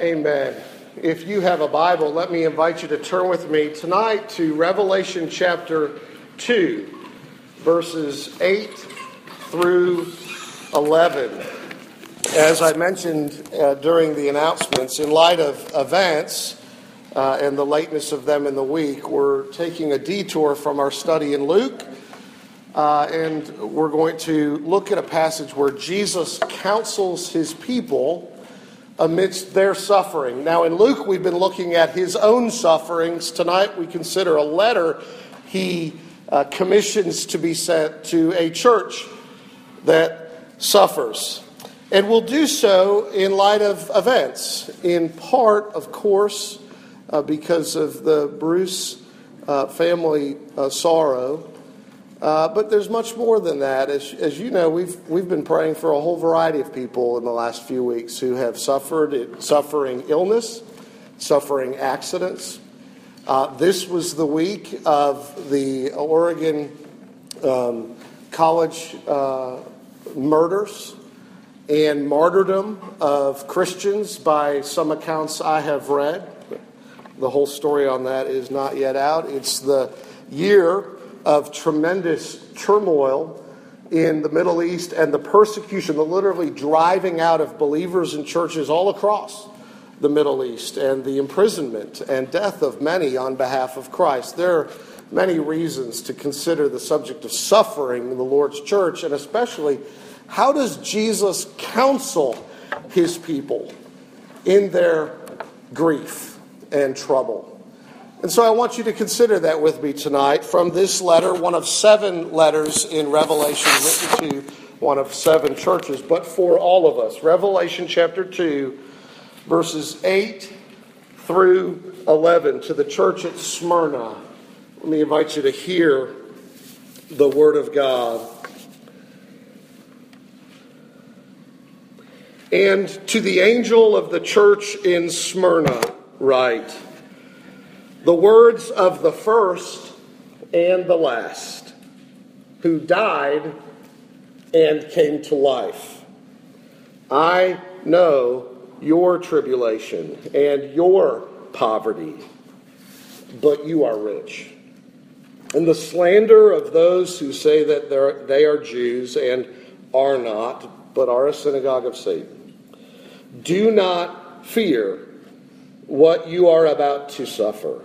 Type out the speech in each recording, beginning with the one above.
Amen. If you have a Bible, let me invite you to turn with me tonight to Revelation chapter 2, verses 8 through 11. As I mentioned uh, during the announcements, in light of events uh, and the lateness of them in the week, we're taking a detour from our study in Luke. Uh, and we're going to look at a passage where Jesus counsels his people amidst their suffering. Now, in Luke, we've been looking at his own sufferings. Tonight, we consider a letter he uh, commissions to be sent to a church that suffers. And we'll do so in light of events, in part, of course, uh, because of the Bruce uh, family uh, sorrow uh, but there's much more than that. As, as you know, we've, we've been praying for a whole variety of people in the last few weeks who have suffered, suffering illness, suffering accidents. Uh, this was the week of the Oregon um, college uh, murders and martyrdom of Christians by some accounts I have read. The whole story on that is not yet out. It's the year of tremendous turmoil in the Middle East and the persecution, the literally driving out of believers and churches all across the Middle East, and the imprisonment and death of many on behalf of Christ. There are many reasons to consider the subject of suffering in the Lord's church, and especially how does Jesus counsel his people in their grief and trouble? And so I want you to consider that with me tonight from this letter, one of seven letters in Revelation written to one of seven churches, but for all of us. Revelation chapter 2, verses 8 through 11 to the church at Smyrna. Let me invite you to hear the Word of God. And to the angel of the church in Smyrna, write the words of the first and the last, who died and came to life. I know your tribulation and your poverty, but you are rich. And the slander of those who say that they are Jews and are not, but are a synagogue of Satan. Do not fear what you are about to suffer.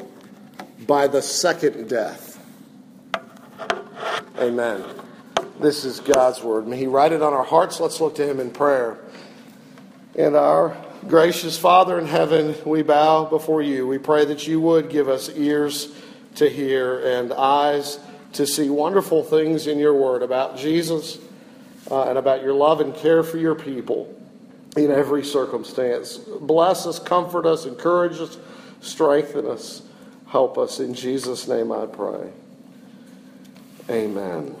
by the second death. Amen. This is God's word. May He write it on our hearts. Let's look to Him in prayer. And our gracious Father in heaven, we bow before you. We pray that you would give us ears to hear and eyes to see wonderful things in your word about Jesus uh, and about your love and care for your people in every circumstance. Bless us, comfort us, encourage us, strengthen us. Help us. In Jesus' name I pray. Amen.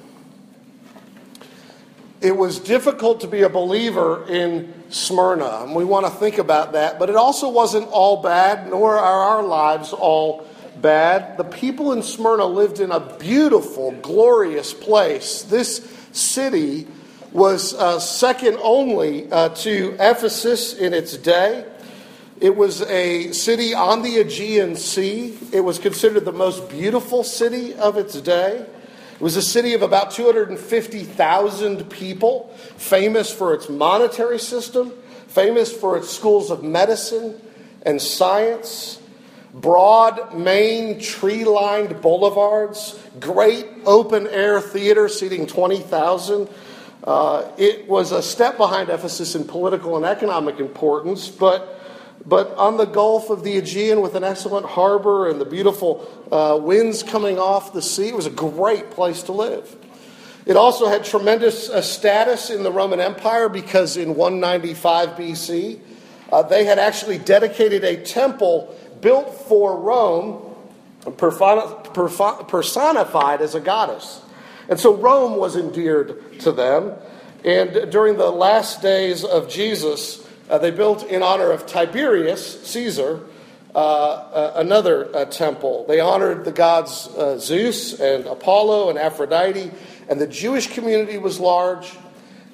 It was difficult to be a believer in Smyrna, and we want to think about that, but it also wasn't all bad, nor are our lives all bad. The people in Smyrna lived in a beautiful, glorious place. This city was uh, second only uh, to Ephesus in its day. It was a city on the Aegean Sea. It was considered the most beautiful city of its day. It was a city of about 250,000 people, famous for its monetary system, famous for its schools of medicine and science, broad main tree lined boulevards, great open air theater seating 20,000. Uh, it was a step behind Ephesus in political and economic importance, but but on the Gulf of the Aegean with an excellent harbor and the beautiful uh, winds coming off the sea, it was a great place to live. It also had tremendous uh, status in the Roman Empire because in 195 BC, Uh, they had actually dedicated a temple built for Rome, personified as a goddess. And so Rome was endeared to them. And during the last days of Jesus, uh, they built in honor of Tiberius, Caesar, uh, uh, another uh, temple. They honored the gods uh, Zeus and Apollo and Aphrodite, and the Jewish community was large,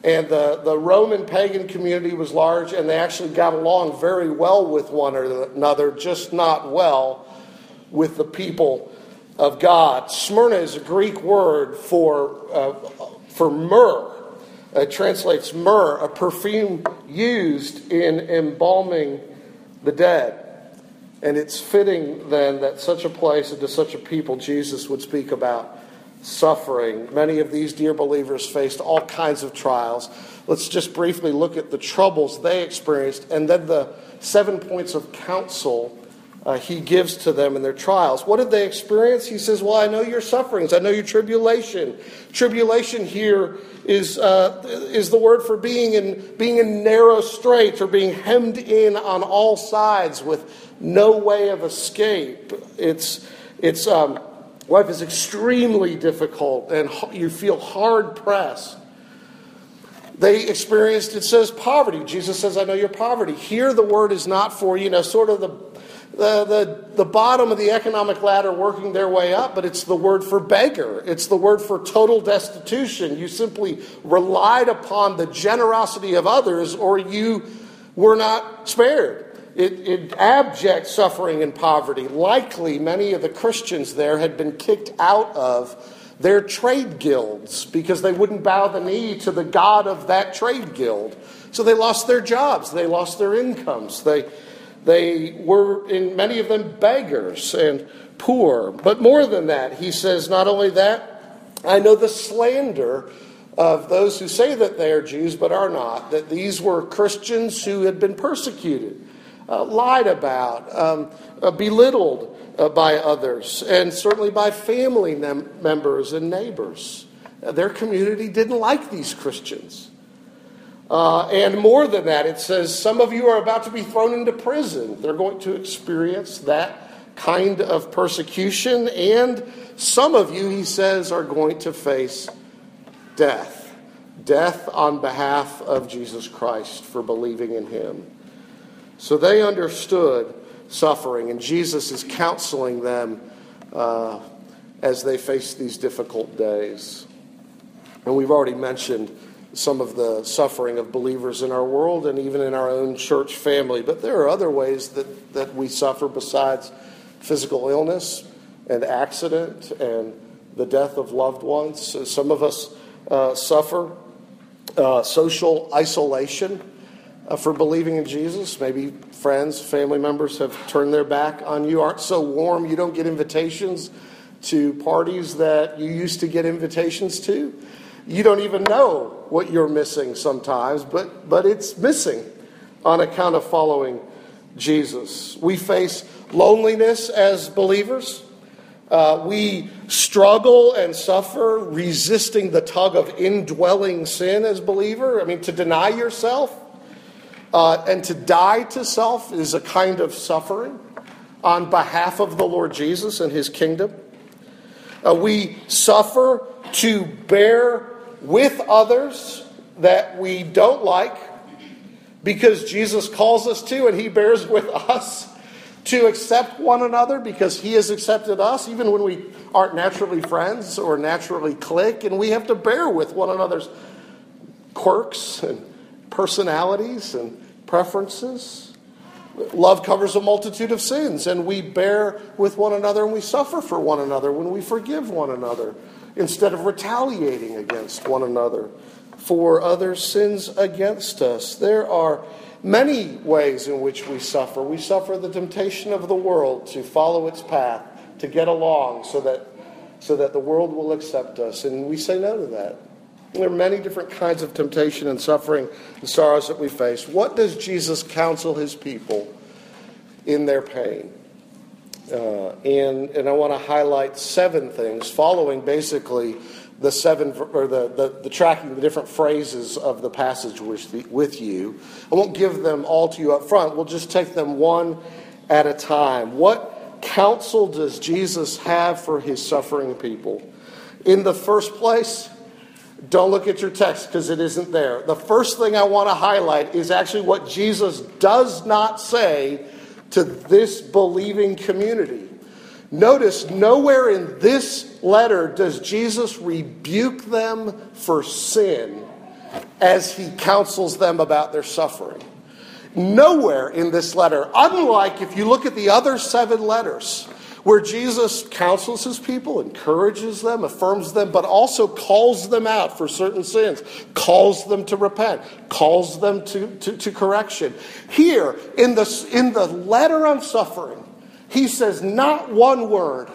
and the, the Roman pagan community was large, and they actually got along very well with one another, just not well with the people of God. Smyrna is a Greek word for, for myrrh. It translates myrrh, a perfume used in embalming the dead. And it's fitting then that such a place and to such a people Jesus would speak about suffering. Many of these dear believers faced all kinds of trials. Let's just briefly look at the troubles they experienced and then the seven points of counsel uh, he gives to them in their trials. What did they experience? He says, Well, I know your sufferings, I know your tribulation. Tribulation here is, uh, is the word for being in, being in narrow straits or being hemmed in on all sides with no way of escape. It's, it's um, life is extremely difficult and you feel hard pressed. They experienced, it says, poverty. Jesus says, I know your poverty. Here, the word is not for, you know, sort of the the, the, the bottom of the economic ladder working their way up, but it's the word for beggar. It's the word for total destitution. You simply relied upon the generosity of others, or you were not spared. It, it, abject suffering and poverty. Likely, many of the Christians there had been kicked out of their trade guilds because they wouldn't bow the knee to the God of that trade guild. So they lost their jobs, they lost their incomes, they they were, in many of them, beggars and poor. But more than that, he says, not only that, I know the slander of those who say that they are Jews but are not, that these were Christians who had been persecuted, uh, lied about, um, uh, belittled uh, by others, and certainly by family mem- members and neighbors. Uh, their community didn't like these Christians. Uh, and more than that, it says some of you are about to be thrown into prison. They're going to experience that kind of persecution. And some of you, he says, are going to face death. Death on behalf of Jesus Christ for believing in him. So they understood suffering, and Jesus is counseling them uh, as they face these difficult days. And we've already mentioned some of the suffering of believers in our world and even in our own church family. But there are other ways that, that we suffer besides physical illness and accident and the death of loved ones. So some of us uh, suffer uh, social isolation uh, for believing in Jesus. Maybe friends, family members have turned their back on you, aren't so warm, you don't get invitations to parties that you used to get invitations to. You don't even know what you're missing sometimes, but, but it's missing on account of following Jesus. We face loneliness as believers. Uh, we struggle and suffer resisting the tug of indwelling sin as believer. I mean, to deny yourself uh, and to die to self is a kind of suffering on behalf of the Lord Jesus and his kingdom. Uh, we suffer to bear with others that we don't like because Jesus calls us to and he bears with us to accept one another because he has accepted us even when we aren't naturally friends or naturally click and we have to bear with one another's quirks and personalities and preferences. Love covers a multitude of sins and we bear with one another and we suffer for one another when we forgive one another instead of retaliating against one another for other sins against us. There are many ways in which we suffer. We suffer the temptation of the world to follow its path, to get along so that, so that the world will accept us, and we say no to that. There are many different kinds of temptation and suffering and sorrows that we face. What does Jesus counsel his people in their pain? Uh, and, and I want to highlight seven things following basically the seven or the, the, the, tracking the different phrases of the passage with, the, with you. I won't give them all to you up front. We'll just take them one at a time. What counsel does Jesus have for his suffering people? In the first place, don't look at your text because it isn't there. The first thing I want to highlight is actually what Jesus does not say to this believing community. Notice nowhere in this letter does Jesus rebuke them for sin as he counsels them about their suffering. Nowhere in this letter, unlike if you look at the other seven letters, where Jesus counsels his people, encourages them, affirms them, but also calls them out for certain sins, calls them to repent, calls them to, to, to correction. Here, in the, in the letter on suffering, he says not one word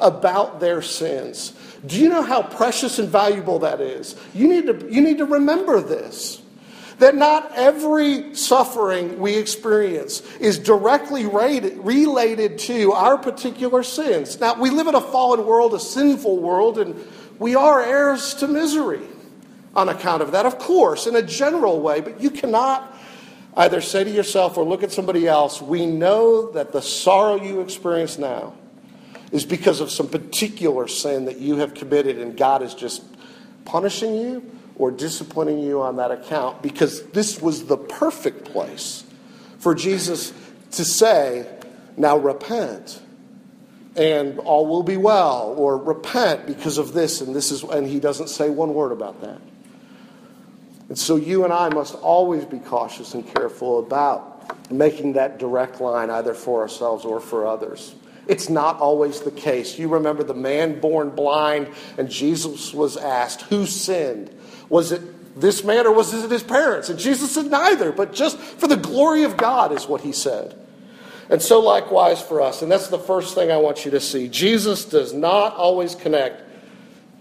about their sins. Do you know how precious and valuable that is? You need to, you need to remember this. That not every suffering we experience is directly related to our particular sins. Now, we live in a fallen world, a sinful world, and we are heirs to misery on account of that, of course, in a general way, but you cannot Either say to yourself or look at somebody else, we know that the sorrow you experience now is because of some particular sin that you have committed, and God is just punishing you or disciplining you on that account because this was the perfect place for Jesus to say, Now repent and all will be well, or repent because of this and this is, and he doesn't say one word about that. And so you and I must always be cautious and careful about making that direct line either for ourselves or for others. It's not always the case. You remember the man born blind, and Jesus was asked, Who sinned? Was it this man or was it his parents? And Jesus said, Neither, but just for the glory of God, is what he said. And so, likewise for us. And that's the first thing I want you to see. Jesus does not always connect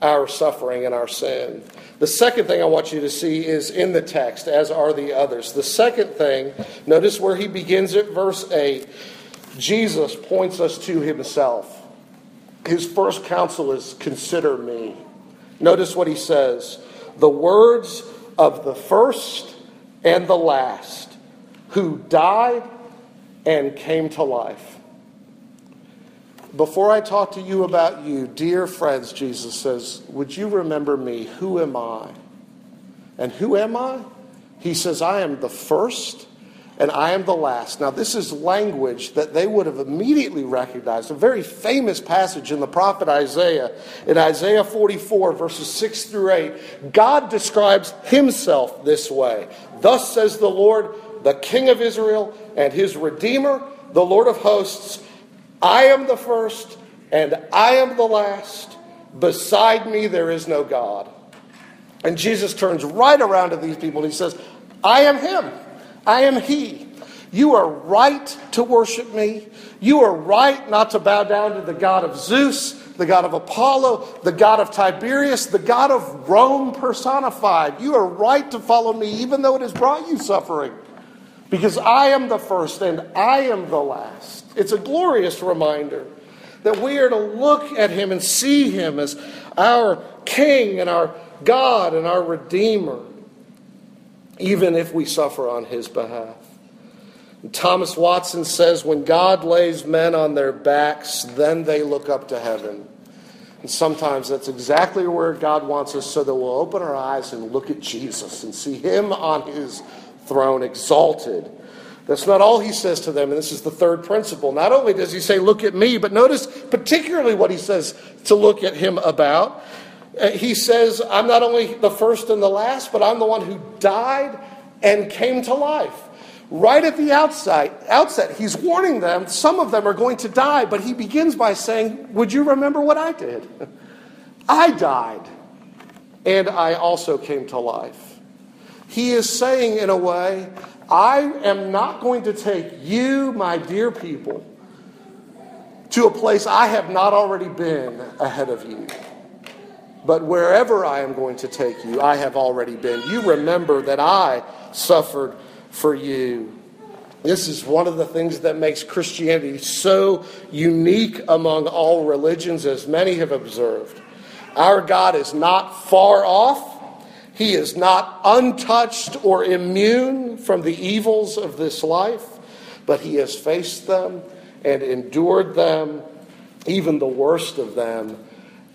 our suffering and our sin. The second thing I want you to see is in the text, as are the others. The second thing, notice where he begins at verse 8. Jesus points us to himself. His first counsel is consider me. Notice what he says the words of the first and the last who died and came to life. Before I talk to you about you, dear friends, Jesus says, would you remember me? Who am I? And who am I? He says, I am the first and I am the last. Now, this is language that they would have immediately recognized. A very famous passage in the prophet Isaiah. In Isaiah 44, verses 6 through 8, God describes himself this way Thus says the Lord, the King of Israel and his Redeemer, the Lord of hosts. I am the first and I am the last. Beside me there is no God. And Jesus turns right around to these people and he says, I am him. I am he. You are right to worship me. You are right not to bow down to the God of Zeus, the God of Apollo, the God of Tiberius, the God of Rome personified. You are right to follow me, even though it has brought you suffering, because I am the first and I am the last. It's a glorious reminder that we are to look at him and see him as our King and our God and our Redeemer, even if we suffer on his behalf. And Thomas Watson says, When God lays men on their backs, then they look up to heaven. And sometimes that's exactly where God wants us so that we'll open our eyes and look at Jesus and see him on his throne exalted that's not all he says to them, and this is the third principle. Not only does he say, Look at me, but notice particularly what he says to look at him about. Uh, he says, I'm not only the first and the last, but I'm the one who died and came to life. Right at the outset, outset, he's warning them, some of them are going to die, but he begins by saying, Would you remember what I did? I died, and I also came to life. He is saying, in a way, I am not going to take you, my dear people, to a place I have not already been ahead of you. But wherever I am going to take you, I have already been. You remember that I suffered for you. This is one of the things that makes Christianity so unique among all religions, as many have observed. Our God is not far off. He is not untouched or immune from the evils of this life, but he has faced them and endured them, even the worst of them,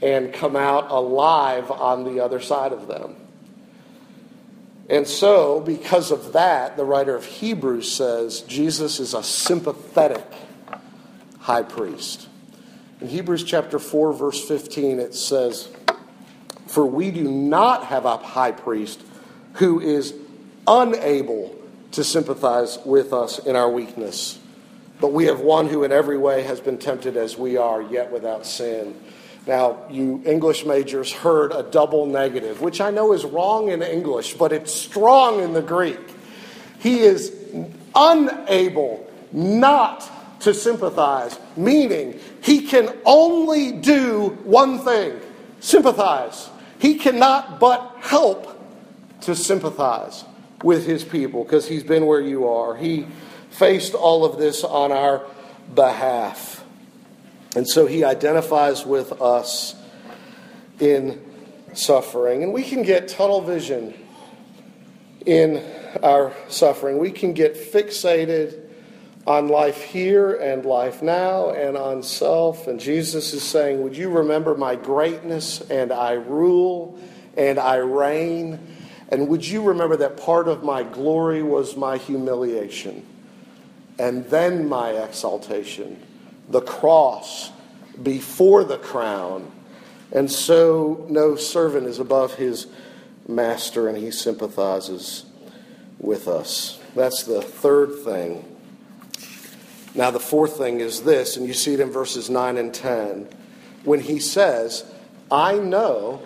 and come out alive on the other side of them. And so, because of that, the writer of Hebrews says Jesus is a sympathetic high priest. In Hebrews chapter 4, verse 15, it says, For we do not have a high priest who is unable to sympathize with us in our weakness, but we have one who in every way has been tempted as we are, yet without sin. Now, you English majors heard a double negative, which I know is wrong in English, but it's strong in the Greek. He is unable not to sympathize, meaning he can only do one thing sympathize. He cannot but help to sympathize with his people because he's been where you are. He faced all of this on our behalf. And so he identifies with us in suffering. And we can get tunnel vision in our suffering. We can get fixated on life here and life now and on self. And Jesus is saying, Would you remember my greatness and I rule and I reign? And would you remember that part of my glory was my humiliation and then my exaltation? The cross before the crown. And so no servant is above his master, and he sympathizes with us. That's the third thing. Now, the fourth thing is this, and you see it in verses 9 and 10, when he says, I know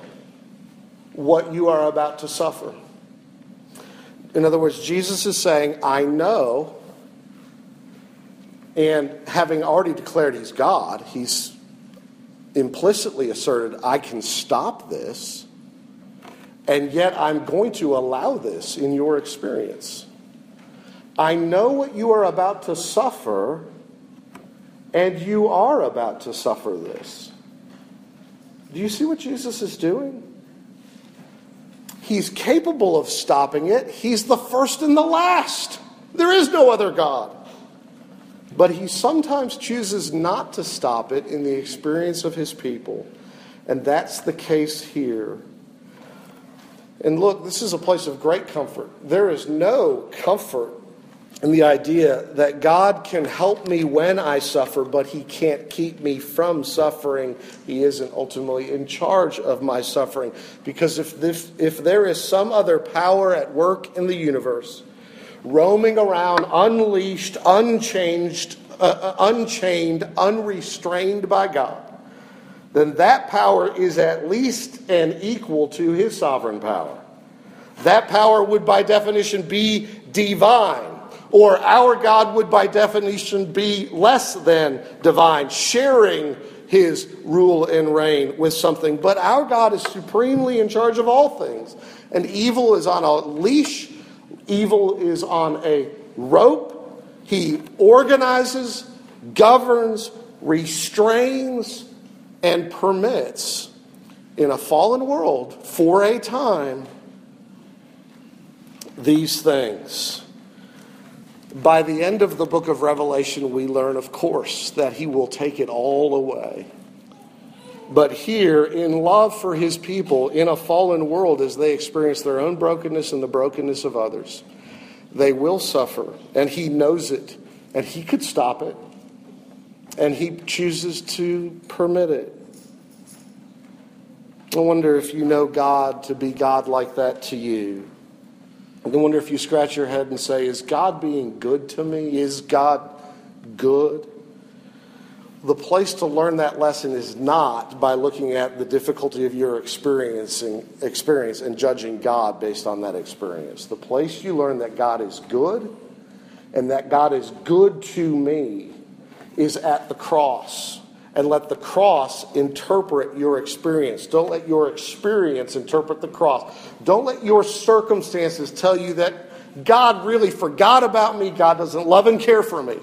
what you are about to suffer. In other words, Jesus is saying, I know and having already declared he's God, he's implicitly asserted, I can stop this, and yet I'm going to allow this in your experience. I know what you are about to suffer, and you are about to suffer this. Do you see what Jesus is doing? He's capable of stopping it. He's the first and the last. There is no other God. But he sometimes chooses not to stop it in the experience of his people. And that's the case here. And look, this is a place of great comfort. There is no comfort in the idea that God can help me when I suffer, but He can't keep me from suffering. He isn't ultimately in charge of my suffering. Because if, this, if there is some other power at work in the universe, roaming around unleashed, unchanged, uh, uh, unchained, unrestrained by God, then that power is at least an equal to his sovereign power. That power would, by definition, be divine, or our God would, by definition, be less than divine, sharing his rule and reign with something. But our God is supremely in charge of all things, and evil is on a leash Evil is on a rope. He organizes, governs, restrains, and permits in a fallen world for a time these things. By the end of the book of Revelation, we learn, of course, that he will take it all away. But here, in love for his people in a fallen world, as they experience their own brokenness and the brokenness of others, they will suffer. And he knows it. And he could stop it. And he chooses to permit it. I wonder if you know God to be God like that to you. I wonder if you scratch your head and say, Is God being good to me? Is God good? The place to learn that lesson is not by looking at the difficulty of your experiencing experience and judging God based on that experience. The place you learn that God is good and that God is good to me is at the cross. And let the cross interpret your experience. Don't let your experience interpret the cross. Don't let your circumstances tell you that God really forgot about me. God doesn't love and care for me.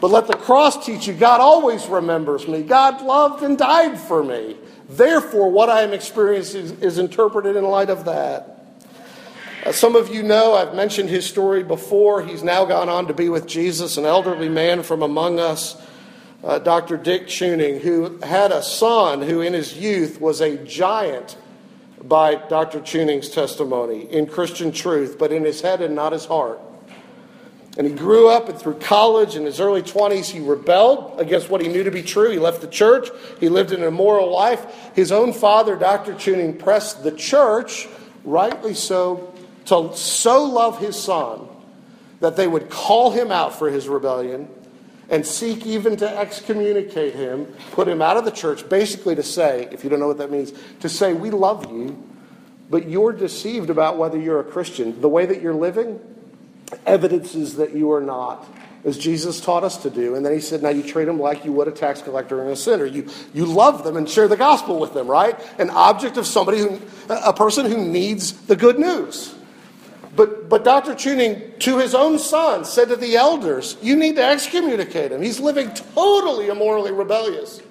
But let the cross teach you God always remembers me. God loved and died for me. Therefore, what I am experiencing is, interpreted in light of that. As some of you know, I've mentioned his story before. He's now gone on to be with Jesus, an elderly man from among us, uh, Dr. Dick Chewning, who had a son who in his youth was a giant by Dr. Chewning's testimony in Christian truth, but in his head and not his heart. And he grew up and through college in his early 20s, he rebelled against what he knew to be true. He left the church. He lived an immoral life. His own father, Dr. Chewning, pressed the church, rightly so, to so love his son that they would call him out for his rebellion and seek even to excommunicate him, put him out of the church, basically to say, if you don't know what that means, to say, We love you, but you're deceived about whether you're a Christian. The way that you're living, evidences that you are not, as Jesus taught us to do. And then he said, Now you treat them like you would a tax collector and a sinner. You, you love them and share the gospel with them, right? An object of somebody who, a person who needs the good news. But, but Dr. Chewning, to his own son, said to the elders, You need to excommunicate him. He's living totally immorally rebellious.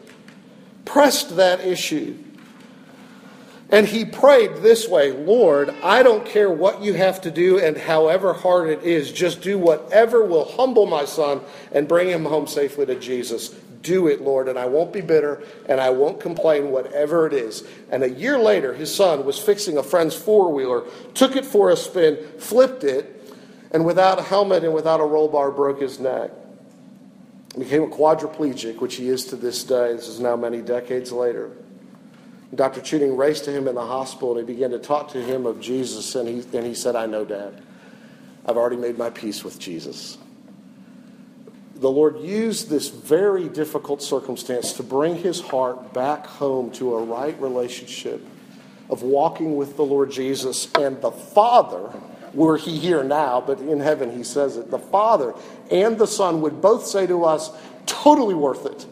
Pressed that issue. And he prayed this way Lord, I don't care what you have to do and however hard it is, just do whatever will humble my son and bring him home safely to Jesus. Do it, Lord, and I won't be bitter and I won't complain, whatever it is. And a year later, his son was fixing a friend's four wheeler, took it for a spin, flipped it, and without a helmet and without a roll bar, broke his neck. Became a quadriplegic, which he is to this day. This is now many decades later. Dr. Chewning raced to him in the hospital and he began to talk to him of Jesus. And he, and he said, I know, Dad. I've already made my peace with Jesus. The Lord used this very difficult circumstance to bring his heart back home to a right relationship of walking with the Lord Jesus and the Father. Were he here now, but in heaven he says it. The Father and the Son would both say to us, totally worth it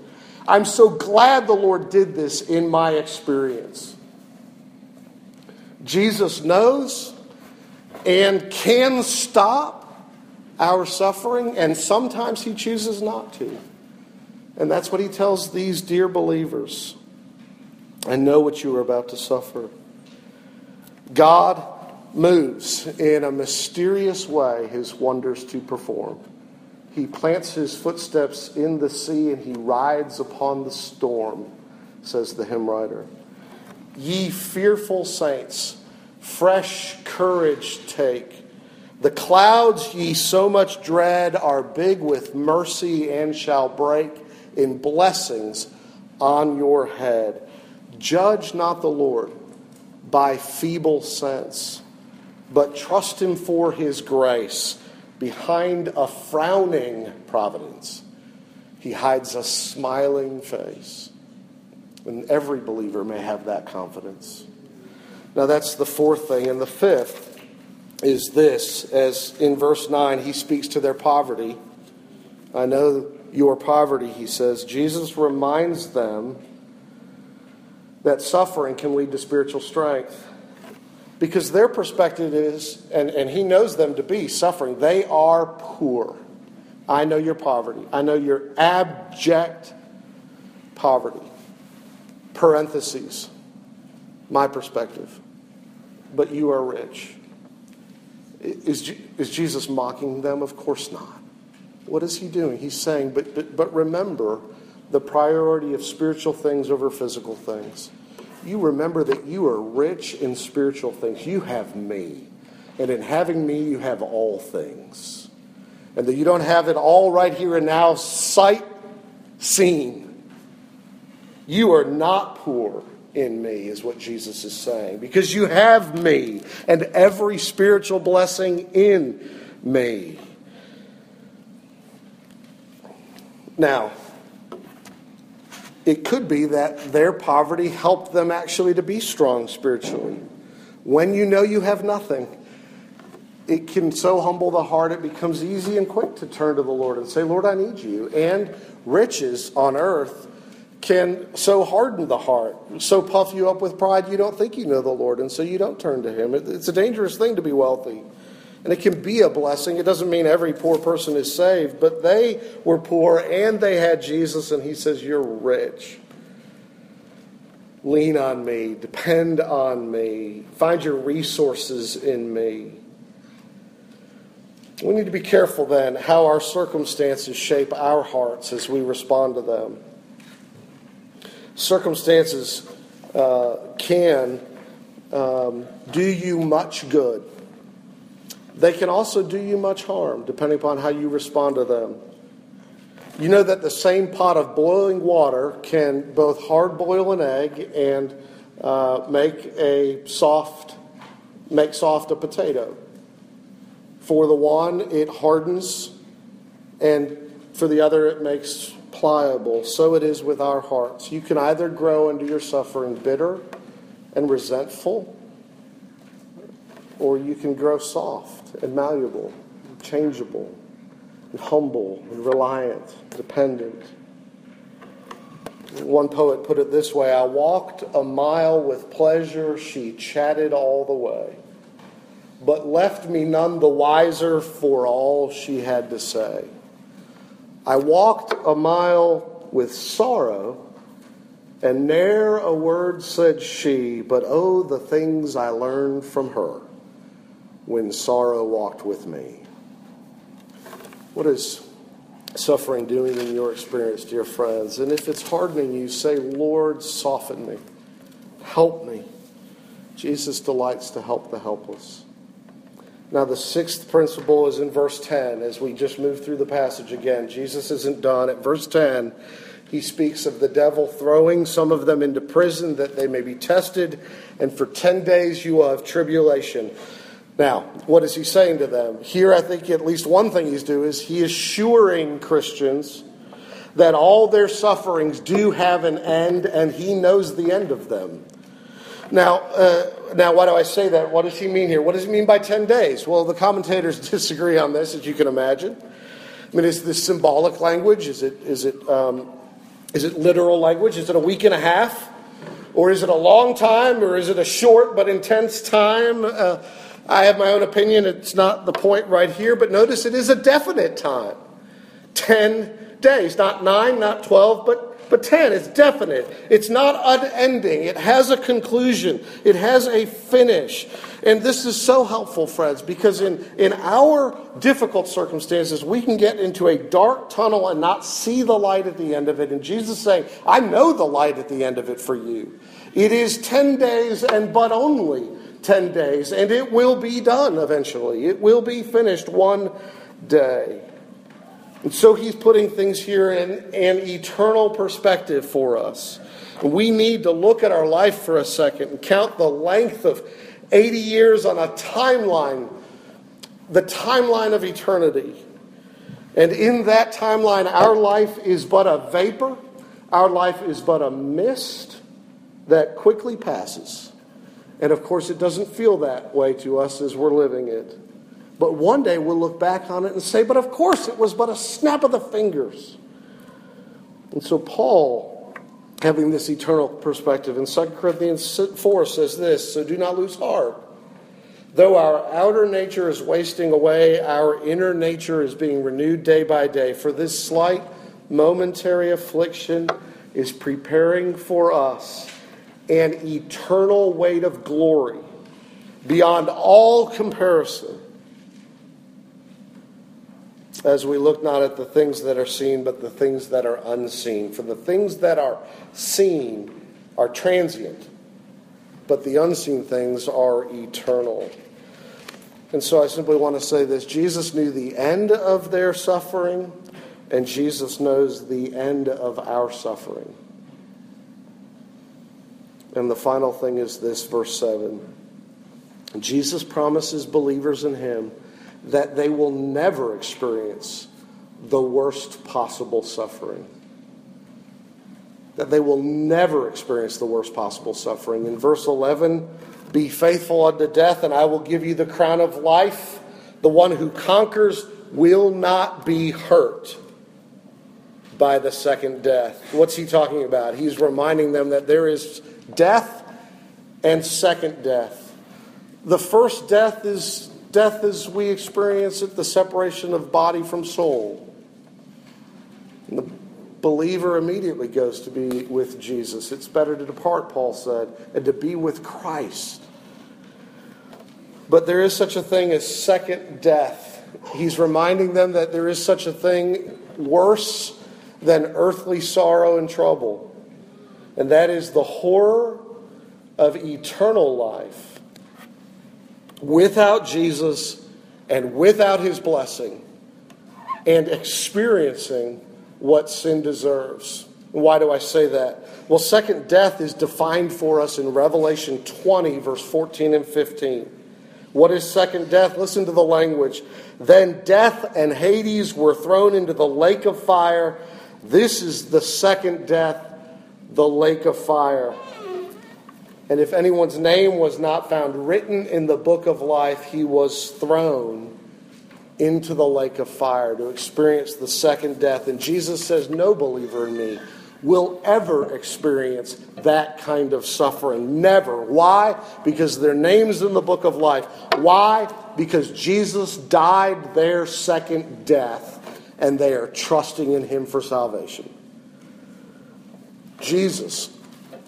I'm so glad the Lord did this in my experience. Jesus knows and can stop our suffering, and sometimes he chooses not to. And that's what he tells these dear believers. I know what you are about to suffer. God moves in a mysterious way his wonders to perform. He plants his footsteps in the sea and he rides upon the storm, says the hymn writer. Ye fearful saints, fresh courage take. The clouds ye so much dread are big with mercy and shall break in blessings on your head. Judge not the Lord by feeble sense, but trust him for his grace Behind a frowning providence, he hides a smiling face. And every believer may have that confidence. Now, that's the fourth thing. And the fifth is this as in verse 9, he speaks to their poverty. I know your poverty, he says. Jesus reminds them that suffering can lead to spiritual strength. Because their perspective is, and, and he knows them to be suffering, they are poor. I know your poverty. I know your abject poverty. Parentheses, my perspective. But you are rich. Is, is Jesus mocking them? Of course not. What is he doing? He's saying, but, but, but remember the priority of spiritual things over physical things you remember that you are rich in spiritual things. You have me. And in having me, you have all things. And that you don't have it all right here and now, sight seen. You are not poor in me, is what Jesus is saying, because you have me and every spiritual blessing in me. Now, it could be that their poverty helped them actually to be strong spiritually. When you know you have nothing, it can so humble the heart, it becomes easy and quick to turn to the Lord and say, Lord, I need you. And riches on earth can so harden the heart, so puff you up with pride you don't think you know the Lord, and so you don't turn to Him. It's a dangerous thing to be wealthy. And it can be a blessing. It doesn't mean every poor person is saved, but they were poor and they had Jesus, and he says, You're rich. lean on me, depend on me, find your resources in me. We need to be careful then how our circumstances shape our hearts as we respond to them. Circumstances uh, can um, do you much good. They can also do you much harm, depending upon how you respond to them. You know that the same pot of boiling water can both hard boil an egg and uh, make a soft, make soft a potato. For the one, it hardens, and for the other, it makes pliable. So it is with our hearts. You can either grow under your suffering bitter and resentful, or you can grow soft and malleable, changeable, and humble, and reliant, dependent. One poet put it this way I walked a mile with pleasure, she chatted all the way but left me none the wiser for all she had to say. I walked a mile with sorrow, and ne'er a word said she, but oh, the things I learned from her when sorrow walked with me. What is suffering doing in your experience, dear friends? And if it's hardening you, say, Lord, soften me, help me. Jesus delights to help the helpless. Now, the sixth principle is in verse 10 as we just move through the passage again. Jesus isn't done. At verse 10, he speaks of the devil throwing some of them into prison that they may be tested, and for 10 days you will have tribulation. Now, what is he saying to them? Here, I think at least one thing he's doing is he assuring Christians that all their sufferings do have an end, and he knows the end of them. Now, uh, now, why do I say that? What does he mean here? What does he mean by 10 days? Well, the commentators disagree on this, as you can imagine. I mean, is this symbolic language? Is it, is it, um, is it literal language? Is it a week and a half? Or is it a long time? Or is it a short but intense time? Uh, I have my own opinion. It's not the point right here, but notice it is a definite time 10 days, not 9, not 12, but but 10, it's definite. It's not unending. It has a conclusion. It has a finish. And this is so helpful, friends, because in, in our difficult circumstances, we can get into a dark tunnel and not see the light at the end of it. And Jesus saying, I know the light at the end of it for you. It is 10 days and but only 10 days, and it will be done eventually. It will be finished one day. And so he's putting things here in an eternal perspective for us. We need to look at our life for a second and count the length of 80 years on a timeline, the timeline of eternity. And in that timeline, our life is but a vapor, our life is but a mist that quickly passes. And of course, it doesn't feel that way to us as we're living it. But one day we'll look back on it and say, but of course it was but a snap of the fingers. And so Paul, having this eternal perspective in 2 Corinthians 4 says this So do not lose heart. Though our outer nature is wasting away, our inner nature is being renewed day by day. For this slight momentary affliction is preparing for us an eternal weight of glory beyond all comparison as we look not at the things that are seen, but the things that are unseen. For the things that are seen are transient, but the unseen things are eternal. And so I simply want to say this Jesus knew the end of their suffering, and Jesus knows the end of our suffering. And the final thing is this, verse 7. Jesus promises believers in him that they will never experience the worst possible suffering. That they will never experience the worst possible suffering. In verse 11, be faithful unto death, and I will give you the crown of life. The one who conquers will not be hurt by the second death. What's he talking about? He's reminding them that there is death and second death. The first death is death as we experience it, the separation of body from soul. And the believer immediately goes to be with Jesus. It's better to depart, Paul said, and to be with Christ. But there is such a thing as second death. He's reminding them that there is such a thing worse than earthly sorrow and trouble, and that is the horror of eternal life without Jesus and without his blessing and experiencing what sin deserves. Why do I say that? Well, second death is defined for us in Revelation 20, verse 14 and 15. What is second death? Listen to the language. Then death and Hades were thrown into the lake of fire. This is the second death, the lake of fire. And if anyone's name was not found written in the book of life, he was thrown into the lake of fire to experience the second death. And Jesus says, No believer in me will ever experience that kind of suffering. Never. Why? Because their name's in the book of life. Why? Because Jesus died their second death and they are trusting in him for salvation. Jesus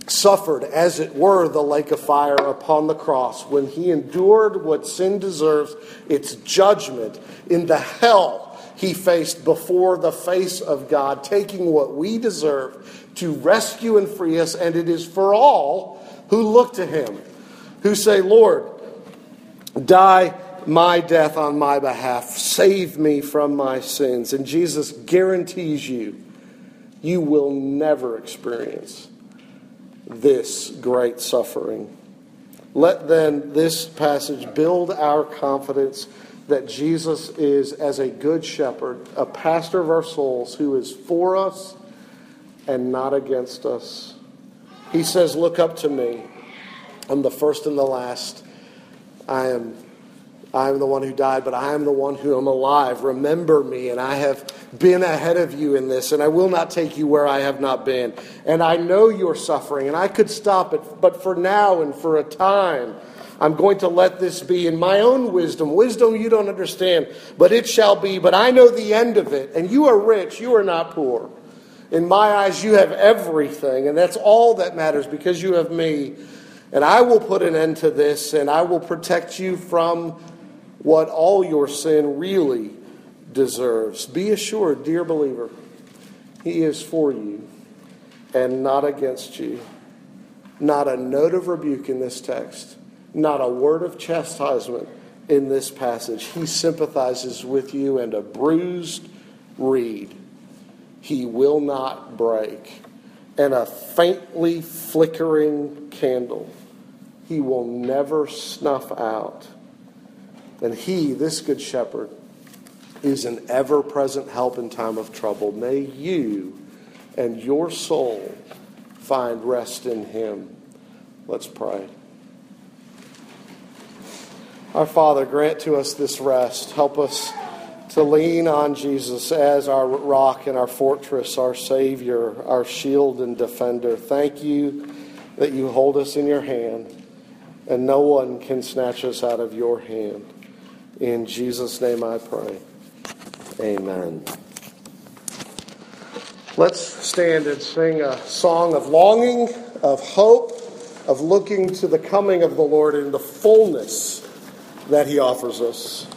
suffered, as it were, the lake of fire upon the cross when he endured what sin deserves, its judgment in the hell he faced before the face of God, taking what we deserve to rescue and free us. And it is for all who look to him, who say, Lord, die my death on my behalf, save me from my sins. And Jesus guarantees you, you will never experience this great suffering. Let then this passage build our confidence that Jesus is, as a good shepherd, a pastor of our souls who is for us and not against us. He says, Look up to me. I'm the first and the last. I am I am the one who died, but I am the one who am alive. Remember me, and I have been ahead of you in this, and I will not take you where I have not been. And I know your suffering, and I could stop it, but for now and for a time, I'm going to let this be in my own wisdom. Wisdom you don't understand, but it shall be. But I know the end of it, and you are rich, you are not poor. In my eyes, you have everything, and that's all that matters because you have me. And I will put an end to this, and I will protect you from what all your sin really deserves. Be assured, dear believer, He is for you and not against you. Not a note of rebuke in this text, not a word of chastisement in this passage. He sympathizes with you, and a bruised reed he will not break, and a faintly flickering candle he will never snuff out. And he, this good shepherd, is an ever present help in time of trouble. May you and your soul find rest in him. Let's pray. Our Father, grant to us this rest. Help us to lean on Jesus as our rock and our fortress, our Savior, our shield and defender. Thank you that you hold us in your hand, and no one can snatch us out of your hand. In Jesus' name I pray. Amen. Let's stand and sing a song of longing, of hope, of looking to the coming of the Lord in the fullness that He offers us.